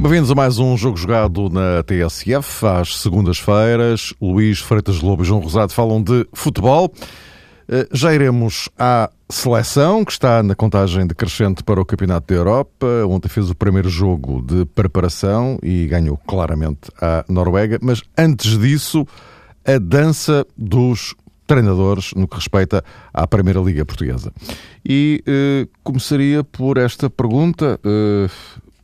Bem-vindos a mais um jogo jogado na TSF. Às segundas-feiras, Luís Freitas Lobo e João Rosado falam de futebol. Eh, já iremos à seleção, que está na contagem decrescente para o Campeonato da Europa. Ontem fez o primeiro jogo de preparação e ganhou claramente a Noruega. Mas antes disso, a dança dos treinadores no que respeita à Primeira Liga Portuguesa. E eh, começaria por esta pergunta. Eh,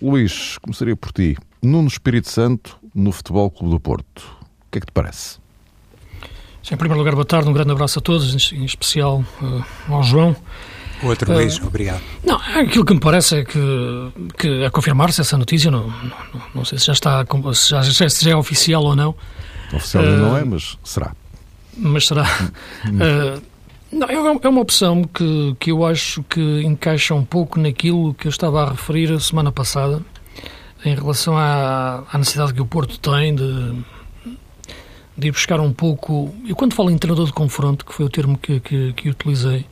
Luís, começaria por ti. Nuno Espírito Santo no Futebol Clube do Porto. O que é que te parece? Em primeiro lugar, boa tarde, um grande abraço a todos, em especial uh, ao João. Outro, Luís, uh, obrigado. Não, aquilo que me parece é que, que a confirmar-se essa notícia, não, não, não, sei se já está, se já, se já é oficial ou não. Oficial uh, não é, mas será. Mas será. uh, não, é, é uma opção que, que eu acho que encaixa um pouco naquilo que eu estava a referir a semana passada, em relação à, à necessidade que o Porto tem de, de ir buscar um pouco. Eu, quando falo em treinador de confronto, que foi o termo que, que, que utilizei,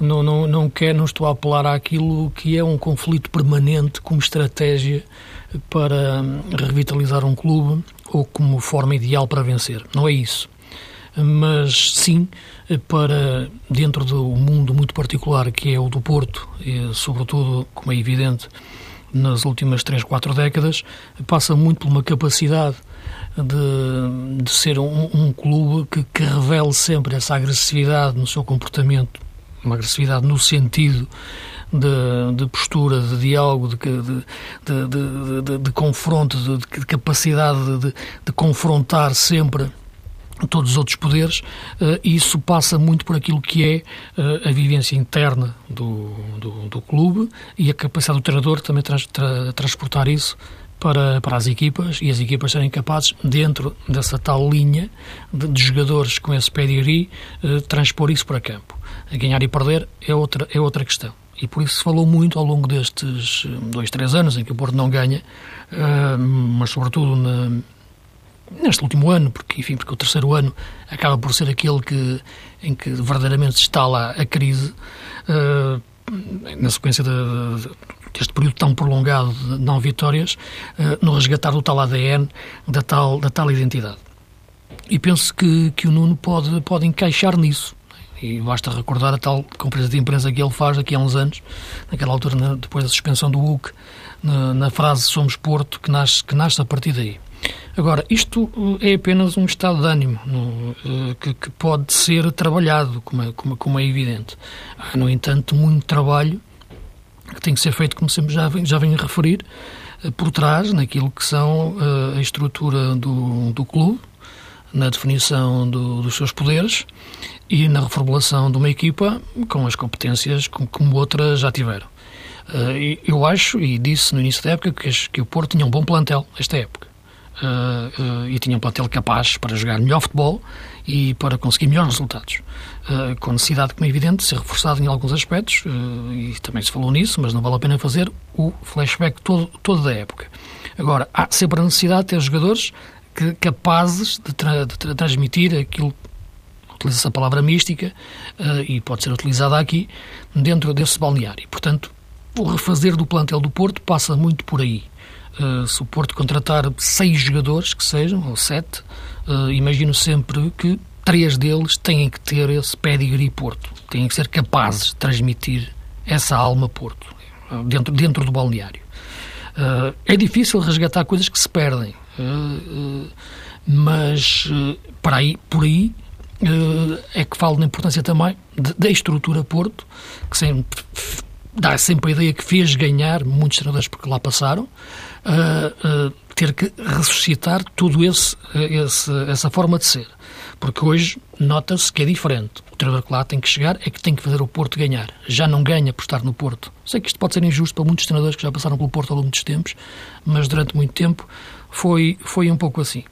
não, não, não, quer, não estou a apelar àquilo que é um conflito permanente como estratégia para revitalizar um clube ou como forma ideal para vencer. Não é isso. Mas sim para, dentro do mundo muito particular que é o do Porto, e sobretudo, como é evidente, nas últimas 3, 4 décadas, passa muito por uma capacidade de, de ser um, um clube que, que revele sempre essa agressividade no seu comportamento, uma agressividade no sentido de, de, postura, de diálogo, de, de, de, confronto, de, capacidade de, confrontar sempre todos os outros poderes, uh, isso passa muito por aquilo que é uh, a vivência interna do, do, do, clube e a capacidade do treinador também trans, tra, transportar isso para, para as equipas e as equipas serem capazes, dentro dessa tal linha de, de jogadores com esse pedigree, uh, transpor isso para campo. Ganhar e perder é outra, é outra questão. E por isso se falou muito ao longo destes dois, três anos em que o Porto não ganha, mas sobretudo na, neste último ano, porque, enfim, porque o terceiro ano acaba por ser aquele que, em que verdadeiramente se instala a crise, uh, na sequência de, deste período tão prolongado de não vitórias, uh, no resgatar do tal ADN, da tal, da tal identidade. E penso que, que o Nuno pode, pode encaixar nisso. E basta recordar a tal conferência de imprensa que ele faz aqui há uns anos, naquela altura, depois da suspensão do HUC, na, na frase Somos Porto, que nasce, que nasce a partir daí. Agora, isto eh, é apenas um estado de ânimo no, eh, que, que, pode ser trabalhado, como é, como, como é evidente. Há, no entanto, muito trabalho que tem que ser feito, como sempre já venho, já venho a referir, eh, por trás, naquilo que são a estrutura do, do clube, na definição do, dos seus poderes e na reformulação de uma equipa com as competências como, como outras já tiveram. Eu acho, e disse no início da época, que, que o Porto tinha um bom plantel esta época uh, e tinha um plantel capaz para jogar melhor futebol e para conseguir melhores resultados. Uh, com necessidade, como é evidente, de ser reforçado em alguns aspectos, e também se falou nisso, mas não vale a pena fazer o flashback todo, todo da época. Agora, há sempre a necessidade de ter jogadores que, capazes de, tra de tra transmitir aquilo utiliza-se a palavra mística uh, e pode ser utilizada aqui dentro desse balneário. Portanto, o refazer do plantel do Porto passa muito por aí. Uh, se o Porto contratar seis jogadores, que sejam, ou sete, uh, imagino sempre que três deles têm que ter esse pedigree Porto, têm que ser capazes de transmitir essa alma Porto, uh, dentro, dentro do balneário. é difícil resgatar coisas que se perdem, mas para aí, por aí é que falo na importância também da estrutura Porto, que sempre dá sempre a ideia que fez ganhar muitos treinadores porque lá passaram, uh, uh, ter que ressuscitar tudo esse, esse, essa forma de ser. Porque hoje nota-se que é diferente. O treinador que lá tem que chegar é que tem que fazer o Porto ganhar. Já não ganha por estar no Porto. Sei que isto pode ser injusto para muitos treinadores que já passaram pelo Porto ao longo dos tempos, mas durante muito tempo foi, foi um pouco assim.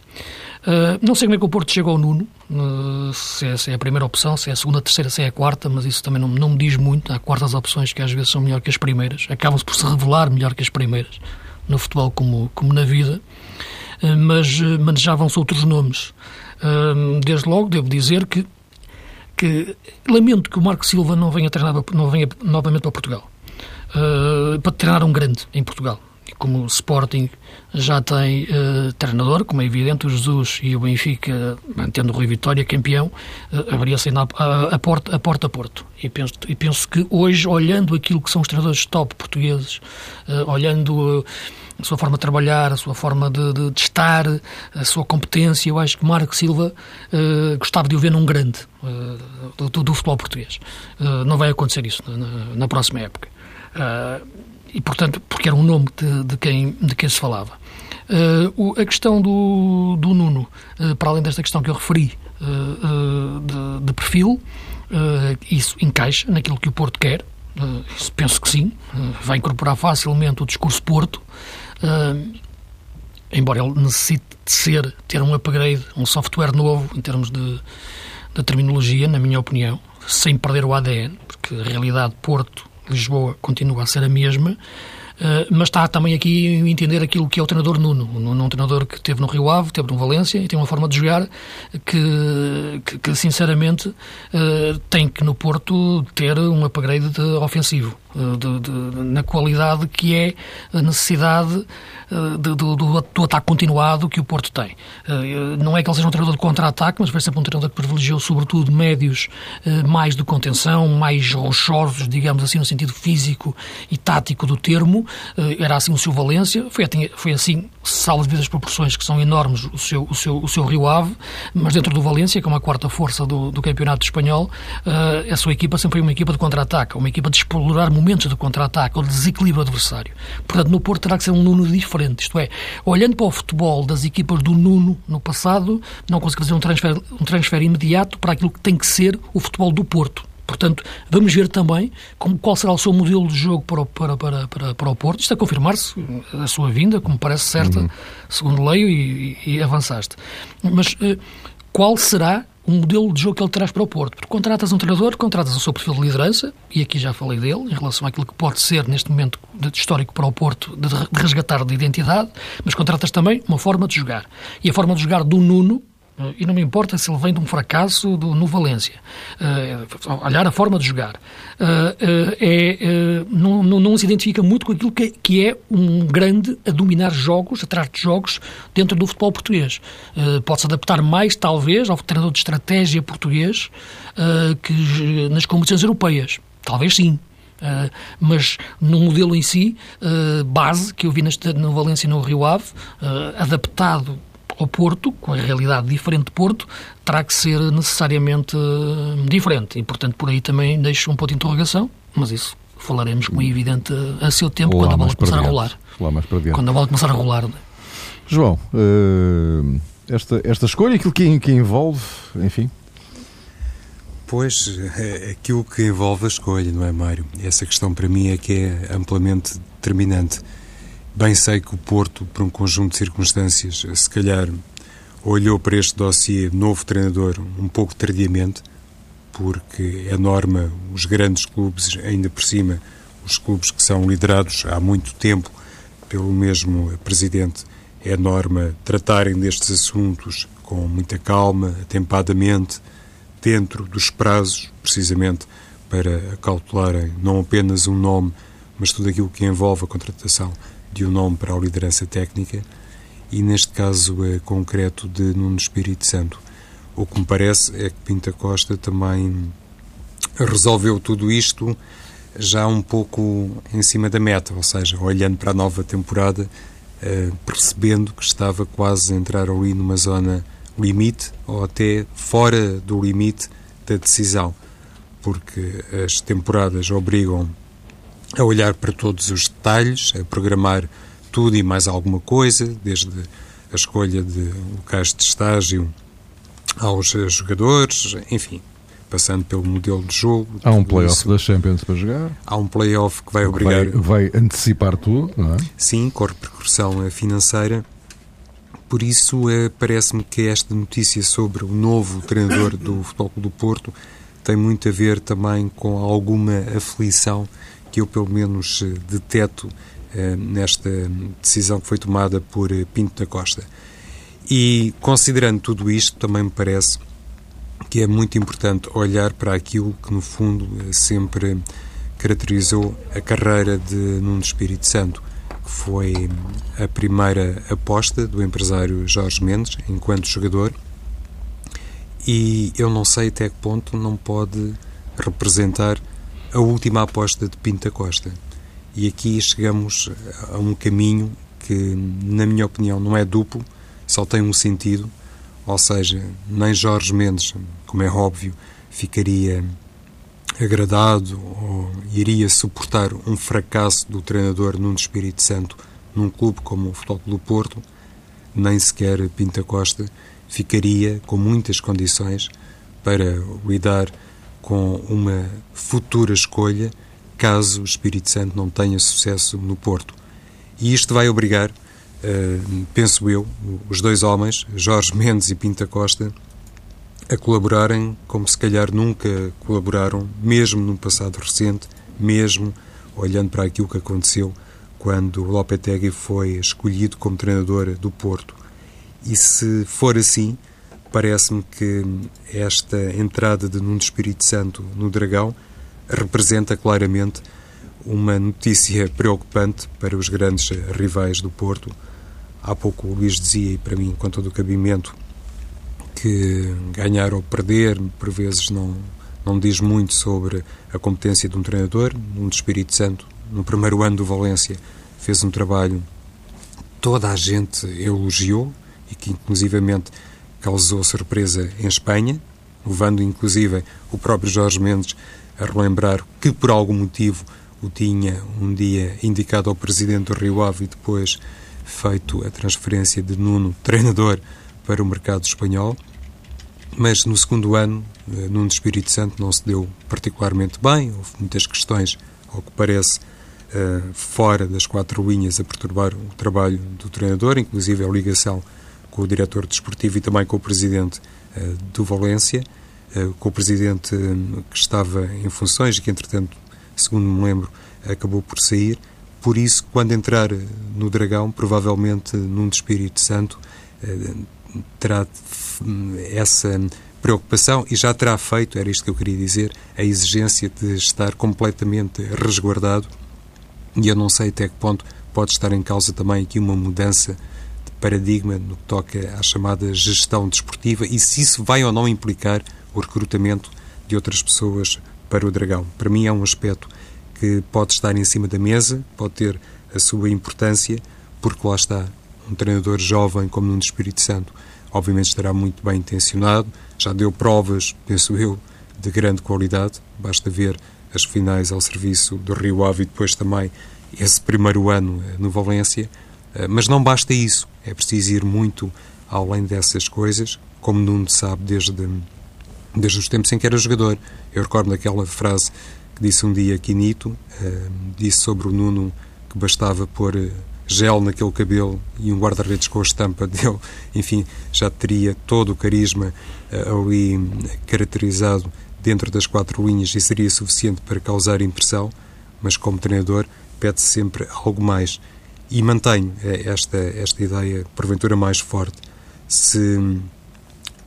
Uh, não sei como é que o Porto chegou ao Nuno, uh, se, é, se, é, a primeira opção, se é a segunda, a terceira, se é a quarta, mas isso também não, não me diz muito. Há quartas opções que às vezes são melhor que as primeiras, acabam-se por se revelar melhor que as primeiras, no futebol como, como na vida, uh, mas manejavam-se outros nomes. desde logo, devo dizer que, que lamento que o Marco Silva não venha, treinar, não venha novamente para Portugal, para treinar um grande em Portugal como o Sporting já tem uh, treinador, como é evidente, o Jesus e o Benfica, mantendo o Rui Vitória campeão, uh, abriria-se a, a, a, porta, a porta a Porto. E penso, e penso que hoje, olhando aquilo que são os treinadores top portugueses, uh, olhando a sua forma de trabalhar, a sua forma de, de, de estar, a sua competência, eu acho que Marco Silva gostava de o ver num grande do, do, futebol português. não vai acontecer isso na, na próxima época. E, portanto, porque era um nome de, de quem, de quem se falava. Uh, o, a questão do, do Nuno, uh, para além desta questão que eu referi uh, de, de, perfil, isso encaixa naquilo que o Porto quer, isso penso que sim, vai incorporar facilmente o discurso Porto, embora ele necessite de ser, ter um upgrade, um software novo em termos de, de terminologia, na minha opinião, sem perder o ADN, porque a realidade Porto Lisboa continua a ser a mesma, Uh, mas está também aqui a entender aquilo que é o treinador Nuno. Nuno é um treinador que teve no Rio Ave, teve no Valência e tem uma forma de jogar que, que, que sinceramente, uh, tem que no Porto ter um upgrade ofensivo. Eh, de, de, na qualidade que é a necessidade eh, de, do, do, ataque continuado que o Porto tem. Eh, não é que ele seja um treinador de contra-ataque, mas vai ser um treinador que privilegiou sobretudo médios mais de contenção, mais rochosos, digamos assim, no sentido físico e tático do termo. Era assim o seu Valência, foi, foi assim, salvo devido às proporções que são enormes, o seu, o seu, o seu Rio Ave, mas dentro do Valência, que é uma quarta força do, do campeonato espanhol, a sua equipa sempre foi uma equipa de contra-ataque, uma equipa de explorar momentos de contra-ataque ou de desequilíbrio adversário. Portanto, no Porto terá que ser um Nuno diferente. Isto é, olhando para o futebol das equipas do Nuno no passado, não consigo fazer um transfer, um transfer imediato para aquilo que tem que ser o futebol do Porto. Portanto, vamos ver também como, qual será o seu modelo de jogo para o, para, para, para, para o Porto. Isto a confirmar-se, a sua vinda, como parece certa, uhum. segundo leio e, e, avançaste. Mas uh, qual será o modelo de jogo que ele traz para o Porto. Porque contratas um treinador, contratas o seu perfil de liderança, e aqui já falei dele, em relação àquilo que pode ser, neste momento histórico para o Porto, de resgatar de identidade, mas contratas também uma forma de jogar. E a forma de jogar do Nuno, e não me importa se ele vem de um fracasso do, no Valência. Uh, olhar a forma de jogar. Uh, uh, é, não, não, não, se identifica muito com aquilo que, que, é um grande a dominar jogos, atrás de jogos, dentro do futebol português. Pode-se adaptar mais, talvez, ao treinador de estratégia português que nas competições europeias. Talvez sim. Uh, mas no modelo em si, uh, base, que eu vi neste, no Valência e no Rio Ave, uh, adaptado ao Porto, com a realidade diferente de Porto, terá que ser necessariamente eh, diferente. E, portanto, por aí também deixo um ponto de interrogação, mas isso falaremos, como é evidente, a seu tempo, quando a bola começar a rolar. Quando a bola começar a rolar. É? João, uh, esta, esta escolha, aquilo que, que envolve, enfim. Pois, é aquilo que envolve a escolha, não é, Mário? Essa questão para mim é que é amplamente determinante. Bem sei que o Porto, por um conjunto de circunstâncias, se calhar olhou para este dossiê novo treinador um pouco tardiamente, porque é norma os grandes clubes, ainda por cima, os clubes que são liderados há muito tempo pelo mesmo presidente, é norma tratarem destes assuntos com muita calma, atempadamente, dentro dos prazos, precisamente para cautelarem não apenas um nome, mas tudo aquilo que envolve a contratação de um nome para a liderança técnica e, neste caso é concreto, de Nuno Espírito Santo. O que me parece é que Pinta Costa também resolveu tudo isto já um pouco em cima da meta, ou seja, olhando para a nova temporada, eh, percebendo que estava quase a entrar ali numa zona limite ou até fora do limite da decisão, porque as temporadas obrigam a olhar para todos os detalhes, a programar tudo e mais alguma coisa, desde a escolha de locais de estágio aos jogadores, enfim, passando pelo modelo de jogo. Há um playoff da Champions para jogar. Há um playoff que vai obrigar. Vai, vai, antecipar tudo, não é? Sim, com repercussão financeira, Por isso, eh, parece-me que esta notícia sobre o novo treinador do Futebol Clube do Porto tem muito a ver também com alguma aflição que eu, pelo menos, eh, deteto eh, nesta decisão que foi tomada por eh, Pinto da Costa. E, considerando tudo isto, também me parece que é muito importante olhar para aquilo que, no fundo, sempre caracterizou a carreira de Nuno Espírito Santo, que foi a primeira aposta do empresário Jorge Mendes enquanto jogador e eu não sei até que ponto não pode representar a última aposta de Pinta Costa. E aqui chegamos a um caminho que, na minha opinião, não é duplo, só tem um sentido, ou seja, nem Jorge Mendes, como é óbvio, ficaria agradado ou iria suportar um fracasso do treinador Nuno Espírito Santo num clube como o Futebol do Porto, nem sequer Pinta Costa ficaria com muitas condições para lidar com uma futura escolha caso o Espírito Santo não tenha sucesso no Porto. E isto vai obrigar, uh, penso eu, os dois homens, Jorge Mendes e Pinta Costa, a colaborarem como se calhar nunca colaboraram, mesmo no passado recente, mesmo olhando para aquilo que aconteceu quando Lopetegui foi escolhido como treinador do Porto. E se for assim, parece-me que esta entrada de Nuno Espírito Santo no Dragão representa claramente uma notícia preocupante para os grandes rivais do Porto. Há pouco o Luís dizia, e para mim, com todo o cabimento, que ganhar ou perder, por vezes, não, não diz muito sobre a competência de um treinador. Nuno Espírito Santo, no primeiro ano do Valência, fez um trabalho toda a gente elogiou, e que inclusivamente causou surpresa em Espanha, levando inclusive o próprio Jorge Mendes a relembrar que por algum motivo o tinha um dia indicado ao presidente do Rio Ave e depois feito a transferência de Nuno, treinador, para o mercado espanhol. Mas no segundo ano, eh, Nuno Espírito Santo não se deu particularmente bem, houve muitas questões, ao que parece, eh, fora das quatro linhas a perturbar o trabalho do treinador, inclusive a ligação com o diretor desportivo e também com o presidente uh, do Valência, uh, com o presidente um, que estava em funções e que, entretanto, segundo me lembro, acabou por sair. Por isso, quando entrar no Dragão, provavelmente num de Espírito Santo, terá hum, essa preocupação e já terá feito, era isto que eu queria dizer, a exigência de estar completamente resguardado e eu não sei até que ponto pode estar em causa também aqui uma mudança paradigma no que toca à chamada gestão desportiva e se isso vai ou não implicar o recrutamento de outras pessoas para o Dragão. Para mim é um aspecto que pode estar em cima da mesa, pode ter a sua importância, porque lá está um treinador jovem como Nuno Espírito Santo, obviamente estará muito bem intencionado, já deu provas, penso eu, de grande qualidade, basta ver as finais ao serviço do Rio Ave e depois também esse primeiro ano eh, no Valência, mas não basta isso. É preciso ir muito além dessas coisas, como Nuno sabe desde, desde os tempos em que era jogador. Eu recordo daquela frase que disse um dia Quinito, uh, disse sobre o Nuno que bastava pôr eh, gel naquele cabelo e um guarda-redes com a estampa dele, enfim, já teria todo o carisma ali caracterizado dentro das quatro linhas e seria suficiente para causar impressão, mas como treinador pede -se sempre algo mais. E mantenho eh, esta, esta ideia, porventura, mais forte. Se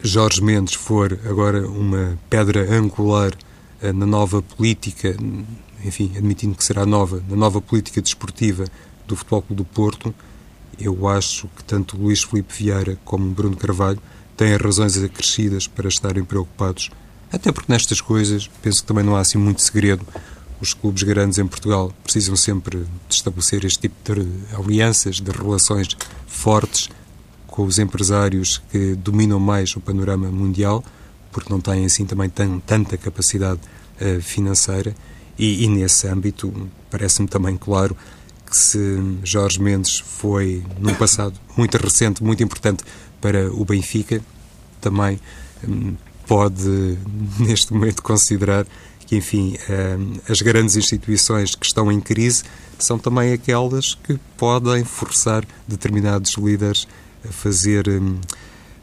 Jorge Mendes for agora uma pedra angular eh, na nova política, enfim, admitindo que será nova, na nova política desportiva do Futebol Clube do Porto, eu acho que tanto Luís Felipe Vieira como Bruno Carvalho têm razões acrescidas para estarem preocupados. Até porque nestas coisas penso que também não há assim muito segredo os clubes grandes em Portugal precisam sempre de estabelecer este tipo de alianças, de relações fortes com os empresários que dominam mais o panorama mundial, porque não têm assim também tão, tanta capacidade uh, financeira. E, e, nesse âmbito, parece-me também claro que se Jorge Mendes foi, num passado muito recente, muito importante para o Benfica, também um, pode, neste momento, considerar que, enfim, eh, as grandes instituições que estão em crise são também aquelas que podem forçar determinados líderes a fazer,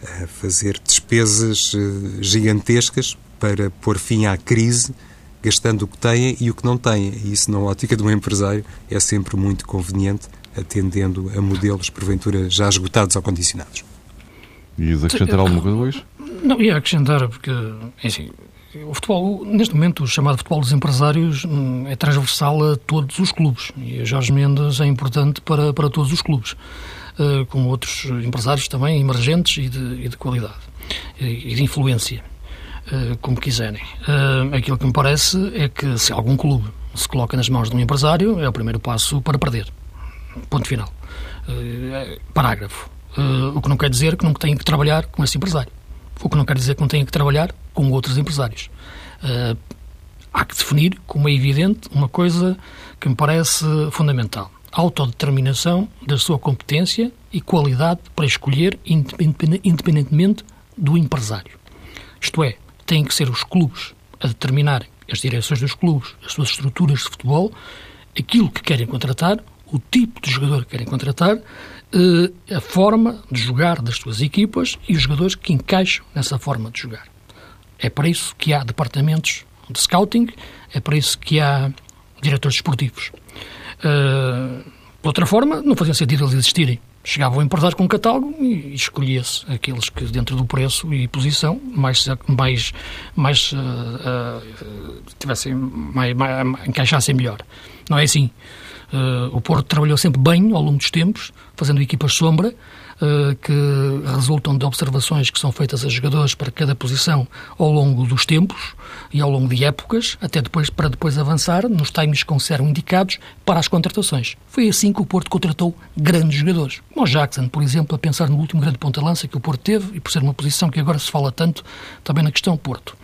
a fazer despesas gigantescas para pôr fim à crise, gastando o que têm e o que não têm. E isso, na ótica de um empresário, é sempre muito conveniente, atendendo a modelos, porventura, já esgotados ou condicionados. Ias acrescentar alguma coisa, Luís? Não, ia acrescentar, porque, enfim, o futebol, neste momento, o chamado futebol dos empresários hum, é transversal a todos os clubes. E Jorge Mendes é importante para, para todos os clubes, uh, com outros empresários também emergentes e de, e de qualidade e de influência, uh, como quiserem. Uh, aquilo que me parece é que se algum clube se coloca nas mãos de um empresário, é o primeiro passo para perder. Ponto final. parágrafo. o que não quer dizer que não tenha que trabalhar com esse empresário. O que não quer dizer que não tenha que trabalhar com outros empresários. Uh, há que definir, como é evidente, uma coisa que me parece fundamental: a autodeterminação da sua competência e qualidade para escolher independentemente do empresário. Isto é, têm que ser os clubes a determinarem as direções dos clubes, as suas estruturas de futebol, aquilo que querem contratar, o tipo de jogador que querem contratar eh, a forma de jogar das suas equipas e os jogadores que encaixam nessa forma de jogar. É para isso que há departamentos de scouting, é para isso que há diretores esportivos. Uh, de outra forma, não fazia sentido eles existirem. Chegava o empresário com um catálogo e escolhia-se aqueles que, dentro do preço e posição, mais, mais, mais uh, uh, tivessem, mais, mais, encaixassem melhor. Não é assim. Uh, o Porto trabalhou sempre bem ao longo dos tempos, fazendo equipas sombra, uh, que resultam de observações que são feitas a jogadores para cada posição ao longo dos tempos e ao longo de épocas, até depois para depois avançar nos times que serão indicados para as contratações. Foi assim que o Porto contratou grandes jogadores, como Jackson, por exemplo, a pensar no último grande ponta-lança que o Porto teve e por ser uma posição que agora se fala tanto também na questão Porto.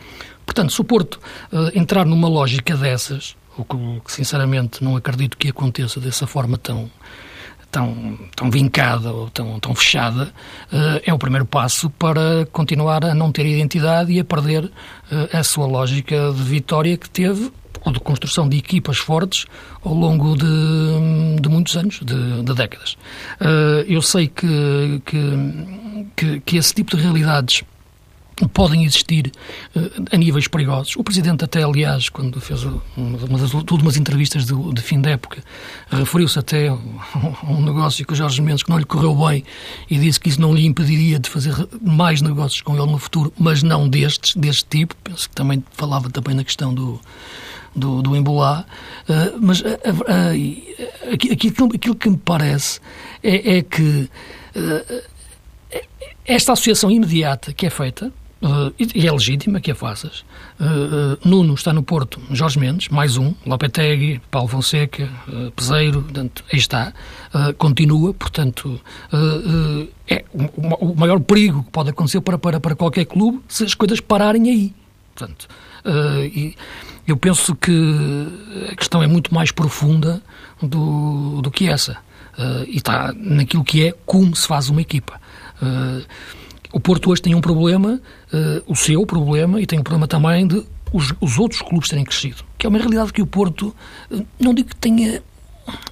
Portanto, se o Porto uh, entrar numa lógica dessas, o que, sinceramente não acredito que aconteça dessa forma tão tão, tão vincada ou tão, tão fechada, uh, é o primeiro passo para continuar a não ter identidade e a perder uh, a sua lógica de vitória que teve ou de construção de equipas fortes ao longo de, de muitos anos, de, de décadas. Uh, eu sei que, que, que, que esse tipo de realidades podem existir uh, a níveis perigosos. O Presidente até, aliás, quando fez uma, das últimas entrevistas de, de, fim da época, referiu-se até a um negócio com o Jorge Mendes que não lhe correu bem e disse que isso não lhe impediria de fazer mais negócios com ele no futuro, mas não destes, deste tipo. Penso que também falava também na questão do do, do Embolá, uh, mas uh, uh, aquilo, aquilo, que me parece é, é que esta associação imediata que é feita, Uh, e é legítima que a faças. Uh, uh, Nuno está no Porto, Jorge Mendes, mais um, Lopetegui, Paulo Fonseca, Peseiro, portanto, aí está. continua, portanto, é o, o, maior perigo que pode acontecer para, para, para qualquer clube se as coisas pararem aí. Portanto, e eu penso que a questão é muito mais profunda do, do que essa. e está naquilo que é como se faz uma equipa. O Porto hoje tem um problema, uh, o seu problema, e tem um problema também de os, os, outros clubes terem crescido. Que é uma realidade que o Porto, uh, não digo que tenha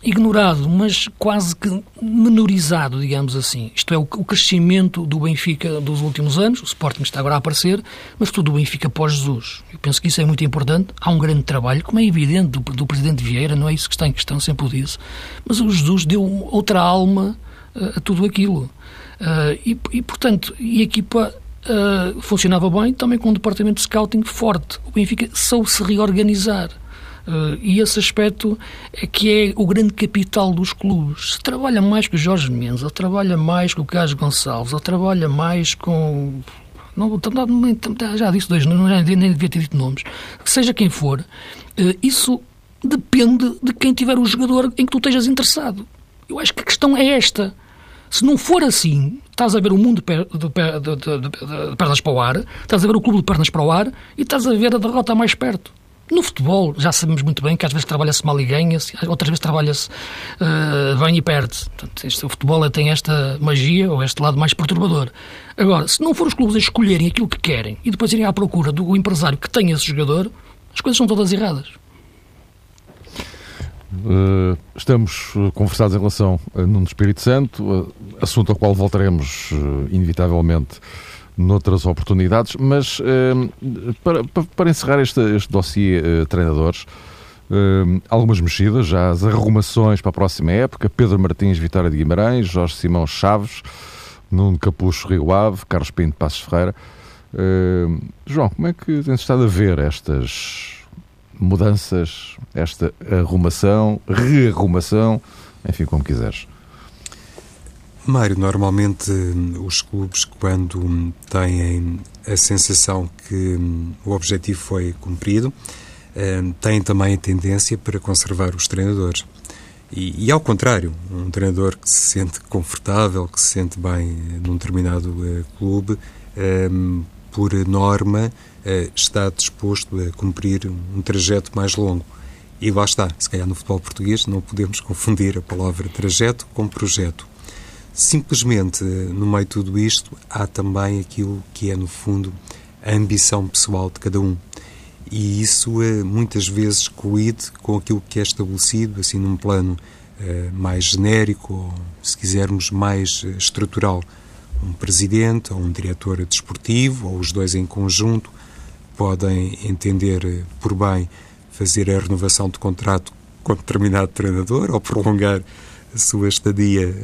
ignorado, mas quase que menorizado, digamos assim. Isto é, o, o crescimento do Benfica dos últimos anos, o Sporting está agora a aparecer, mas tudo o Benfica pós-Jesus. Eu penso que isso é muito importante. Há um grande trabalho, como é evidente, do, do Presidente Vieira, não é isso que está em questão, sempre o disse, mas o Jesus deu outra alma uh, a tudo aquilo. Uh, e, e, portanto, e a equipa uh, funcionava bem também com um departamento de scouting forte. O Benfica soube se reorganizar. Uh, e esse aspecto é que é o grande capital dos clubes. Se trabalha mais com o Jorge Mendes, ou trabalha mais com o Carlos Gonçalves, ou trabalha mais com. Não, já disse dois, não, nem devia ter dito nomes. Seja quem for, uh, isso depende de quem tiver o jogador em que tu estejas interessado. Eu acho que a questão é esta. Se não for assim, estás a ver o mundo de, pernas para o ar, estás a ver o clube de pernas para o ar e estás a ver a derrota mais perto. No futebol, já sabemos muito bem que às vezes trabalha-se mal e ganha-se, outras vezes trabalha-se uh, bem e perde-se. O futebol tem esta magia, ou este lado mais perturbador. Agora, se não for os clubes a escolherem aquilo que querem e depois irem à procura do empresário que tem esse jogador, as coisas são todas erradas. Uh estamos conversados em relação a Nuno Espírito Santo, assunto ao qual voltaremos inevitavelmente noutras oportunidades, mas para, para encerrar este, este dossiê treinadores, algumas mexidas, já as arrumações para a próxima época, Pedro Martins, Vitória de Guimarães, Jorge Simão Chaves, Nuno Capucho, Rio Ave, Carlos Pinto, Passos Ferreira. João, como é que tens estado a ver estas mudanças, esta arrumação, rearrumação, enfim, como quiseres. Mário, normalmente os clubes, quando têm a sensação que hum, o objetivo foi cumprido, hum, têm também a tendência para conservar os treinadores. E, e, ao contrário, um treinador que se sente confortável, que se sente bem num determinado uh, clube, por norma, eh, está disposto a cumprir um trajeto mais longo. E lá está, se calhar no futebol português não podemos confundir a palavra trajeto com projeto. Simplesmente, no meio de tudo isto, há também aquilo que é, no fundo, a ambição pessoal de cada um. E isso é muitas vezes coide com aquilo que é estabelecido, assim, num plano eh, mais genérico, ou, se quisermos, mais eh, estrutural. Um presidente ou um diretor desportivo, ou os dois em conjunto, podem entender eh, por bem fazer a renovação de contrato com determinado treinador ou prolongar a sua estadia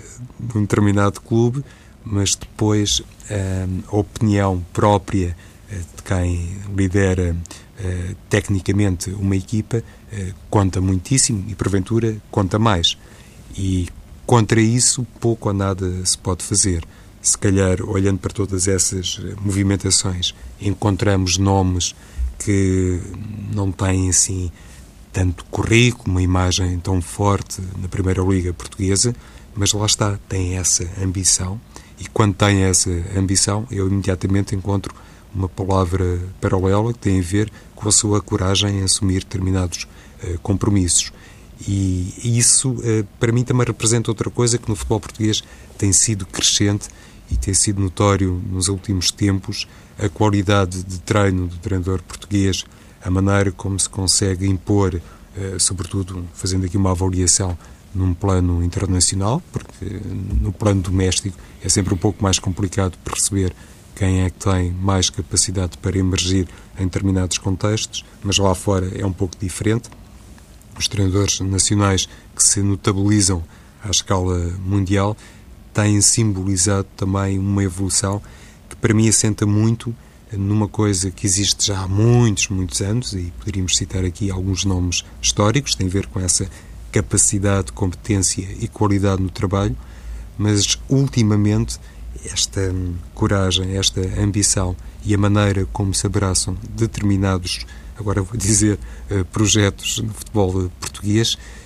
num determinado clube, mas depois eh, a opinião própria eh, de quem lidera tecnicamente uma equipa conta muitíssimo e, porventura, conta mais. E contra isso, pouco ou nada se pode fazer se calhar, olhando para todas essas movimentações, encontramos nomes que não têm assim tanto currículo, uma imagem tão forte na Primeira Liga Portuguesa, mas lá está, tem essa ambição. E quando tem essa ambição, eu imediatamente encontro uma palavra paralela que tem a ver com a sua coragem em assumir determinados uh, compromissos. E isso, uh, para mim, também representa outra coisa que no futebol português tem sido crescente e tem sido notório nos últimos tempos a qualidade de treino do treinador português, a maneira como se consegue impor, eh, sobretudo fazendo aqui uma avaliação num plano internacional, porque no plano doméstico é sempre um pouco mais complicado perceber quem é que tem mais capacidade para emergir em determinados contextos, mas lá fora é um pouco diferente. Os treinadores nacionais que se notabilizam à escala mundial têm simbolizado também uma evolução que para mim assenta muito numa coisa que existe já há muitos, muitos anos, e poderíamos citar aqui alguns nomes históricos, tem a ver com essa capacidade, competência e qualidade no trabalho, mas ultimamente esta coragem, esta ambição e a maneira como se abraçam determinados, agora vou dizer, eh, projetos no futebol português, Hum,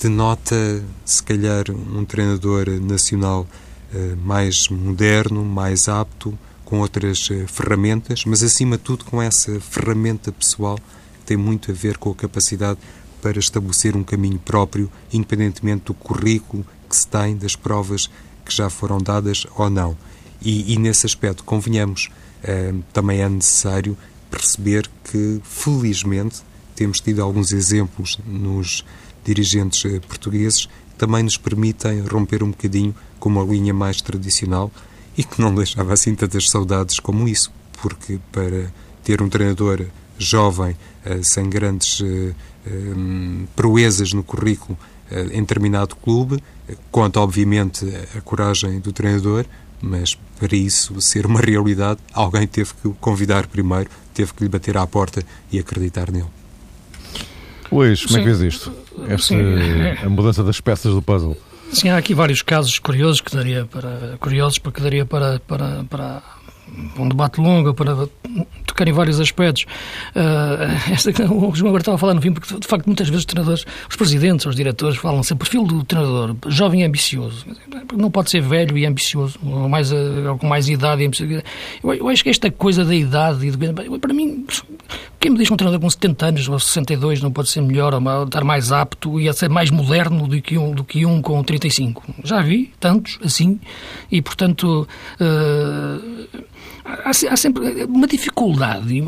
denota, se calhar, um treinador nacional hum, mais moderno, mais apto, com outras hum, ferramentas, mas acima de tudo com essa ferramenta pessoal que tem muito a ver com a capacidade para estabelecer um caminho próprio, independentemente do currículo que se tem, das provas que já foram dadas ou não. E, e nesse aspecto, convenhamos, também é necessário perceber que, felizmente, temos tido alguns exemplos nos dirigentes eh, portugueses também nos permitem romper um bocadinho com uma linha mais tradicional e que não deixava assim tantas saudades como isso, porque para ter um treinador jovem, eh, sem grandes eh, proezas no currículo em determinado clube, conta obviamente a coragem do treinador, mas para isso ser uma realidade, alguém teve que o convidar primeiro, teve que lhe bater à porta e acreditar nele. Luís, como Sim. é que vês isto? Esta, a mudança das peças do puzzle. Sim, há aqui vários casos curiosos que daria para curiosos porque daria para, para, para um debate longo para tocar em vários aspectos. Uh, esta, o João agora estava a falar no fim, porque de facto muitas vezes os treinadores, os presidentes, os diretores falam sempre perfil do treinador, jovem e ambicioso. Não pode ser velho e ambicioso, ou, mais, ou com mais idade e ambicioso. Eu, eu, acho que esta coisa da idade, para mim, quem me diz que um treinador com 70 anos ou 62 não pode ser melhor ou estar mais apto e a ser mais moderno do que um, do que um com 35? Já vi tantos assim e, portanto. Uh, há, há, sempre uma dificuldade.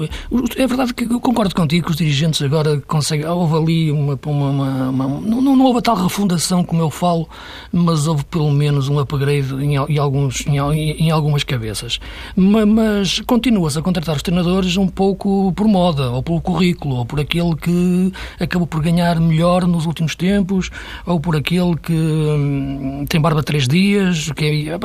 É verdade que eu concordo contigo que os dirigentes agora conseguem. Houve ali uma. uma, uma, uma não, não, houve a tal refundação como eu falo, mas houve pelo menos um upgrade em, em alguns, em, em, algumas cabeças. Mas, mas continua-se a contratar os treinadores um pouco por moda, ou pelo currículo, ou por aquele que acabou por ganhar melhor nos últimos tempos, ou por aquele que hum, tem barba três dias, que é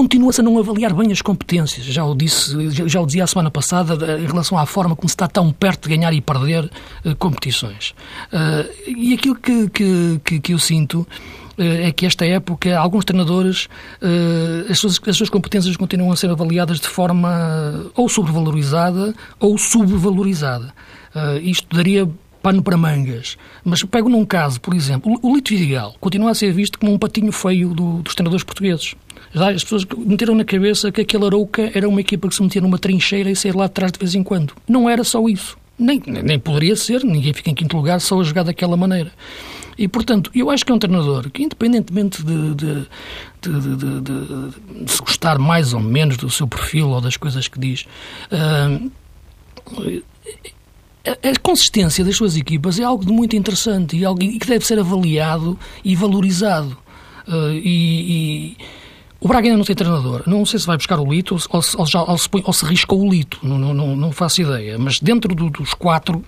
continua-se a não avaliar bem as competências. Já o disse, já o dizia a semana passada em relação à forma como se está tão perto de ganhar e perder uh, competições. Uh, e aquilo que, que, que, que eu sinto eh, é que esta época alguns treinadores as suas, as suas competências continuam a ser avaliadas de forma ou sobrevalorizada ou subvalorizada. Isto daria pano para mangas. Mas pego num caso, por exemplo, o Lito Vidigal continua a ser visto como um patinho feio do, dos treinadores portugueses. As pessoas meteram na cabeça que aquele Arouca era uma equipa que se metia numa trincheira e saía lá de trás de vez em quando. Não era só isso. Nem, nem poderia ser, ninguém fica em quinto lugar só a jogar daquela maneira. E, portanto, eu acho que é um treinador que, independentemente de, de, de, de, se gostar mais ou menos do seu perfil ou das coisas que diz, uh, a, consistência das suas equipas é algo de muito interessante e, algo, que deve ser avaliado e valorizado. Uh, e, e, o Braga ainda não tem treinador. Não sei se vai buscar o Lito ou, ou, já, ou, se, ou se o Lito. Não, não, não, faço ideia. Mas dentro do, dos quatro,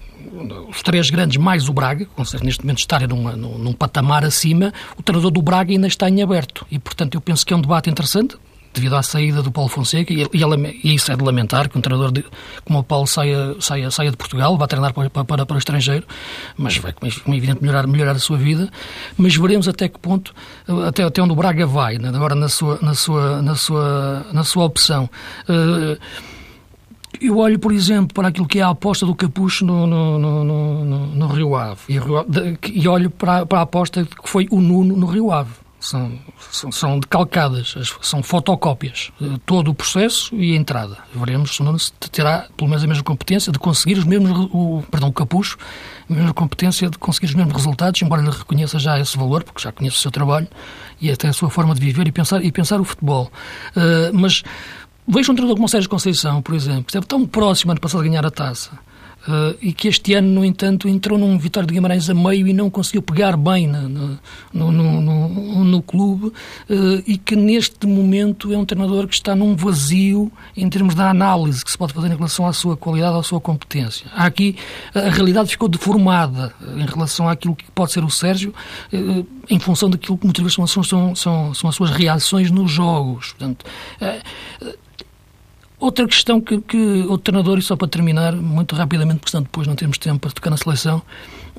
os três grandes mais o Braga, consegue neste momento estar numa, num, num patamar acima, o treinador do Braga ainda está em aberto. E, portanto, eu penso que é um debate interessante devido à saída do Paulo Fonseca, e, e, e isso é de lamentar, que um treinador de, como o Paulo saia, saia, saia de Portugal, vá treinar para, para, para o estrangeiro, mas vai, como é evidente, melhorar, melhorar a sua vida, mas veremos até que ponto, até, até onde o Braga vai, né, agora na sua, na sua, na sua, na sua opção. Uh, eu olho, por exemplo, para aquilo que é a aposta do Capucho no, no, no, no, no Rio Ave e, e olho para, para a aposta que foi o Nuno no Rio Ave são, são, são decalcadas, são fotocópias, todo o processo e a entrada. Veremos se o Nuno terá pelo menos a mesma competência de conseguir os mesmos, o, perdão, o Capucho, a mesma competência de conseguir os mesmos resultados, embora ele reconheça já esse valor, porque já conhece o seu trabalho e até a sua forma de viver e pensar, e pensar o futebol. Uh, mas vejo um treinador como o Sérgio Conceição, por exemplo, que esteve tão próximo ano passado de ganhar a taça Uh, e que este ano, no entanto, entrou num Vitória de Guimarães a meio e não conseguiu pegar bem no, no, no, no, clube uh, e que neste momento é um treinador que está num vazio em termos da análise que se pode fazer em relação à sua qualidade, à sua competência. Há aqui, a realidade ficou deformada em relação àquilo que pode ser o Sérgio uh, em função daquilo que muitas vezes são, são, são, são as suas reações nos jogos. Portanto, Outra questão que, que o treinador, e só para terminar, muito rapidamente, porque senão depois não temos tempo para tocar na seleção,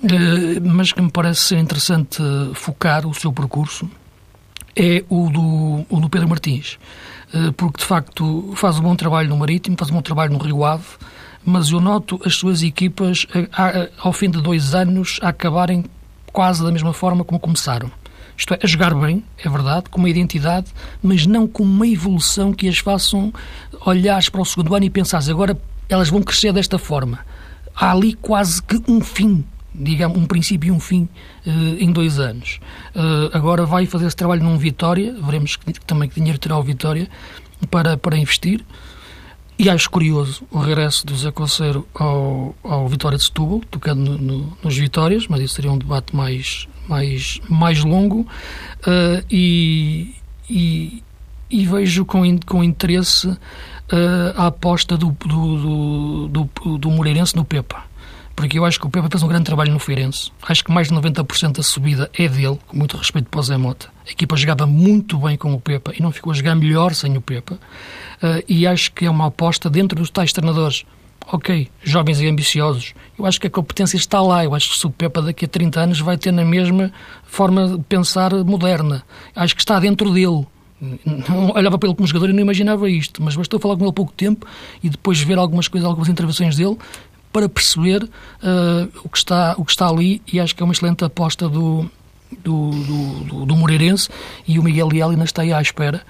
eh, mas que me parece ser interessante focar o seu percurso, é o do, o do Pedro Martins. Eh, porque, de facto, faz um bom trabalho no Marítimo, faz um bom trabalho no Rio Ave, mas eu noto as suas equipas, eh, ao fim de dois anos, a acabarem quase da mesma forma como começaram. Isto é, a jogar bem, é verdade, com uma identidade, mas não com uma evolução que as façam olhar para o segundo ano e pensar agora elas vão crescer desta forma. Há ali quase que um fim, digamos, um princípio e um fim uh, em dois anos. Uh, agora vai fazer esse trabalho num Vitória, veremos que, também que dinheiro terá o Vitória para, para investir. E acho curioso o regresso do Zé Conceiro ao, ao Vitória de Setúbal, tocando no, no, nos Vitórias, mas isso seria um debate mais, mais, mais longo uh, e, e, e, vejo com, com interesse uh, a aposta do, do, do, do, do Moreirense no Pepa. Porque eu acho que o Pepa fez um grande trabalho no Feirense. Acho que mais de 90% da subida é dele, com muito respeito para o Zé Mota. A equipa jogava muito bem com o Pepa e não ficou a jogar melhor sem o Pepa. Uh, e acho que é uma aposta dentro dos tais treinadores ok, jovens e ambiciosos. Eu acho que a competência está lá. Eu acho que o Pepa daqui a 30 anos vai ter na mesma forma de pensar moderna. Acho que está dentro dele. olhava para ele como jogador e não imaginava isto, mas bastou falar com ele há pouco tempo e depois ver algumas coisas, algumas intervenções dele para perceber uh, o, que está, o que está ali e acho que é uma excelente aposta do, do, do, do Moreirense e o Miguel Leal ainda está aí à espera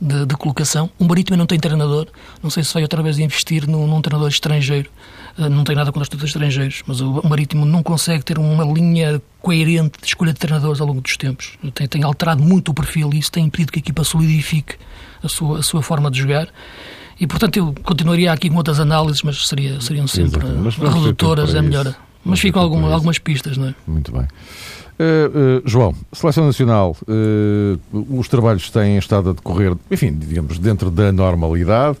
de, de colocação. O Marítimo não tem treinador, não sei se vai outra vez investir num, num treinador estrangeiro, uh, não tem nada contra os treinadores estrangeiros, mas o, Marítimo não consegue ter uma linha coerente de escolha de treinadores ao longo dos tempos. Tem, tem alterado muito o perfil e isso tem impedido que a equipa solidifique a sua, a sua forma de jogar. E, portanto, eu continuaria aqui com outras análises, mas seria, seriam sempre redutoras, é melhor. Mas ficam alguma, algumas pistas, não é? Muito bem. Uh, uh, João, Seleção Nacional, uh, os trabalhos têm estado a decorrer, enfim, digamos, dentro da normalidade.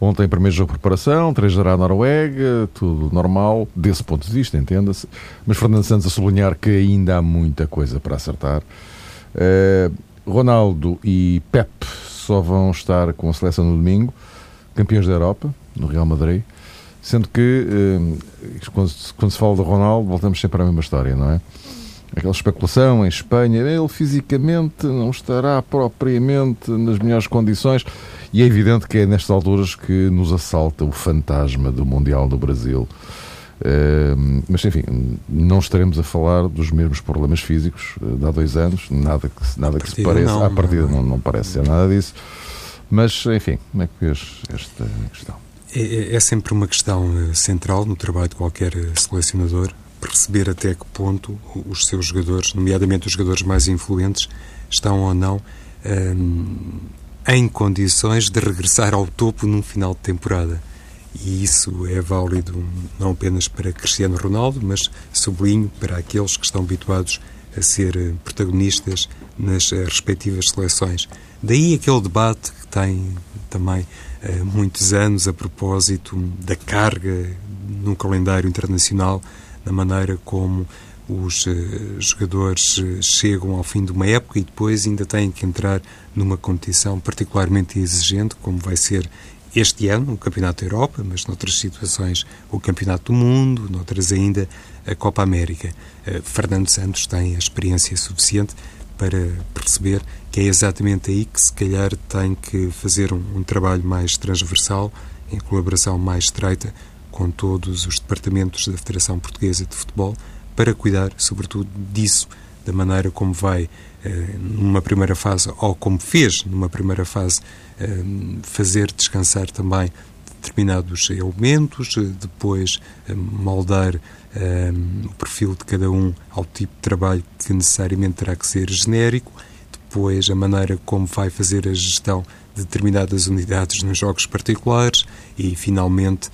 Ontem, primeiro jogo de preparação, 3 0 à Noruega, tudo normal, desse ponto de vista, entenda-se. Mas Fernando Santos a sublinhar que ainda há muita coisa para acertar. Ronaldo e Pep só vão estar com a seleção no domingo, campeões da Europa, no Real Madrid. Sendo que, quando, quando se fala de Ronaldo, voltamos sempre à mesma história, não é? Aquela especulação em Espanha, ele fisicamente não estará propriamente nas melhores condições. E é evidente que é nestas alturas que nos assalta o fantasma do Mundial do Brasil. Uh, mas enfim, não estaremos a falar dos mesmos problemas físicos uh, de há dois anos, nada que, nada que se pareça. Não, à partida não, não, parece ser nada disso. Mas enfim, como é que vês esta questão? É, é, é sempre uma questão eh, central no trabalho de qualquer eh, selecionador perceber até que ponto os seus jogadores, nomeadamente os jogadores mais influentes, estão ou não hum, em condições de regressar ao topo num final de temporada. E isso é válido não apenas para Cristiano Ronaldo, mas sublinho para aqueles que estão habituados a ser eh, protagonistas nas eh, respectivas seleções. Daí aquele debate que tem também uh, muitos anos a propósito da carga no calendário internacional na maneira como os uh, jogadores uh, chegam ao fim de uma época e depois ainda têm que entrar numa competição particularmente exigente, como vai ser este ano o Campeonato da Europa, mas noutras situações o Campeonato do Mundo, noutras ainda a Copa América. Uh, Fernando Santos tem a experiência suficiente para perceber que é exatamente aí que se calhar tem que fazer um, um trabalho mais transversal, em colaboração mais estreita com todos os departamentos da Federação Portuguesa de Futebol para cuidar, sobretudo, disso, da maneira como vai, eh, numa primeira fase, ou como fez numa primeira fase, eh, fazer descansar também determinados elementos, eh, depois moldar o perfil de cada um ao tipo de trabalho que necessariamente terá que ser genérico, depois a maneira como vai fazer a gestão de determinadas unidades nos jogos particulares e, finalmente,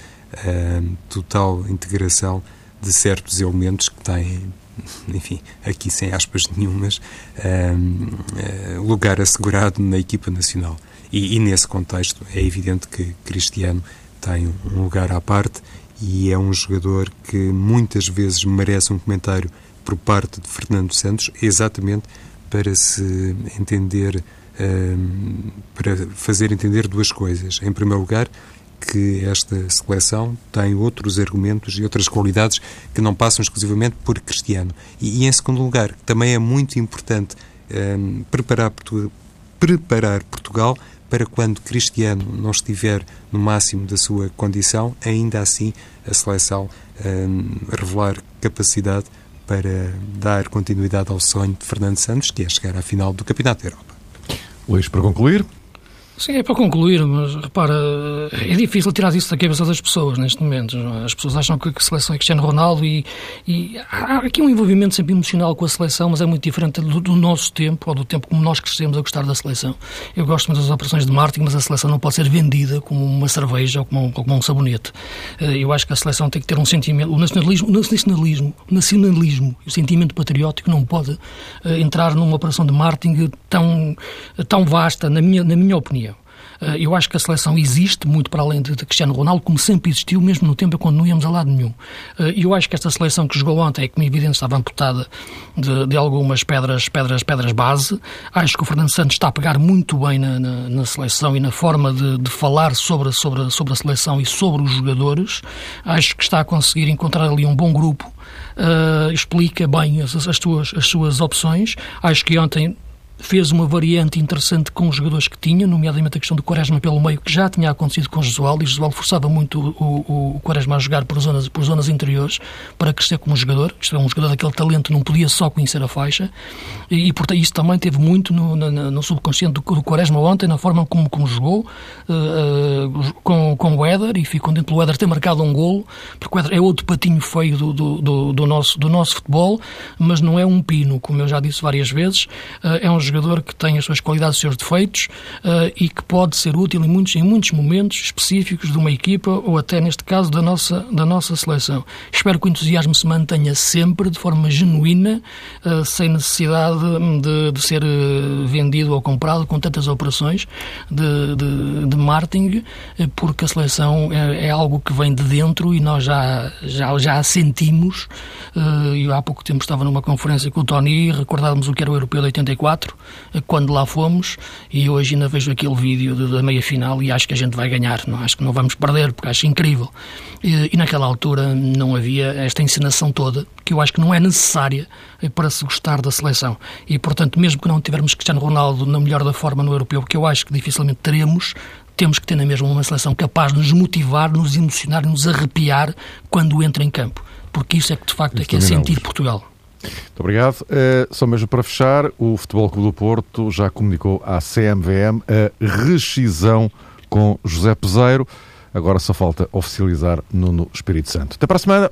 total integração de certos elementos que têm, enfim, aqui sem aspas nenhumas, uh, lugar assegurado na equipa nacional. E, e, nesse contexto é evidente que Cristiano tem um lugar à parte e é um jogador que muitas vezes merece um comentário por parte de Fernando Santos, exatamente para se entender, para fazer entender duas coisas. Em primeiro lugar, que esta seleção tem outros argumentos e outras qualidades que não passam exclusivamente por Cristiano. E, e em segundo lugar, também é muito importante um, ehm, preparar, preparar Portugal para quando Cristiano não estiver no máximo da sua condição, ainda assim a seleção um, ehm, revelar capacidade para dar continuidade ao sonho de Fernando Santos, que é chegar à final do Campeonato da Europa. Luís, para concluir, Sim, é para concluir, mas repara, é difícil tirar isso da cabeça das pessoas neste momento. As pessoas acham que a seleção é Cristiano Ronaldo e, e há aqui um envolvimento sempre emocional com a seleção, mas é muito diferente do, do, nosso tempo ou do tempo como nós crescemos a gostar da seleção. Eu gosto muito das operações de marketing, mas a seleção não pode ser vendida como uma cerveja ou como, como um sabonete. Eh, eu acho que a seleção tem que ter um sentimento. O nacionalismo, o nacionalismo, o nacionalismo o sentimento patriótico não pode eh, entrar numa operação de marketing tão, tão vasta, na minha, na minha opinião. Eh, eu acho que a seleção existe muito para além de, Cristiano Ronaldo, como sempre existiu, mesmo no tempo quando não íamos a lado nenhum. Eh, e eu acho que esta seleção que jogou ontem, é como evidente, estava amputada de, de, algumas pedras, pedras, pedras base. Acho que o Fernando Santos está a pegar muito bem na, na, na seleção e na forma de, de, falar sobre, sobre, sobre a seleção e sobre os jogadores. Acho que está a conseguir encontrar ali um bom grupo. Uh, explica bem as, as, as suas opções. Acho que ontem fez uma variante interessante com os jogadores que tinha, nomeadamente a questão do Quaresma pelo meio, que já tinha acontecido com o Jesual, e o Jesual forçava muito o, o, o Quaresma a jogar por zonas, por zonas interiores para crescer como jogador. Isto é, um jogador daquele talento não podia só conhecer a faixa, e, e portanto isso também teve muito no, no, no subconsciente do, do, Quaresma ontem, na forma como, como jogou uh, com, com o Éder, e ficou dentro do Éder ter marcado um golo, porque o Éder é outro patinho feio do, do, do, do, nosso, do nosso futebol, mas não é um pino, como eu já disse várias vezes, uh, é um jogador que tem as suas qualidades, os seus defeitos uh, e que pode ser útil em muitos, em muitos momentos específicos de uma equipa ou até, neste caso, da nossa, da nossa seleção. Espero que o entusiasmo se mantenha sempre de forma genuína, uh, sem necessidade de, de ser vendido ou comprado com tantas operações de, de, de marketing, porque a seleção é, é, algo que vem de dentro e nós já, já, já a sentimos. Uh, há pouco tempo estava numa conferência com o Tony, recordávamos o que era o Europeu de 84, quando lá fomos, e hoje ainda vejo aquele vídeo da meia final e acho que a gente vai ganhar, não acho que não vamos perder, porque acho incrível. E, e naquela altura não havia esta encenação toda, que eu acho que não é necessária eh, para se gostar da seleção. E, portanto, mesmo que não tivermos Cristiano Ronaldo na melhor da forma no Europeu, que eu acho que dificilmente teremos, temos que ter na mesma uma seleção capaz de nos motivar, nos emocionar, nos arrepiar quando entra em campo. Porque isso é que de facto é que é sentir Portugal. Muito obrigado. Uh, só mesmo para fechar, o Futebol Clube do Porto já comunicou à CMVM a rescisão com José Peseiro. Agora só falta oficializar Nuno Espírito Santo. Até para a semana.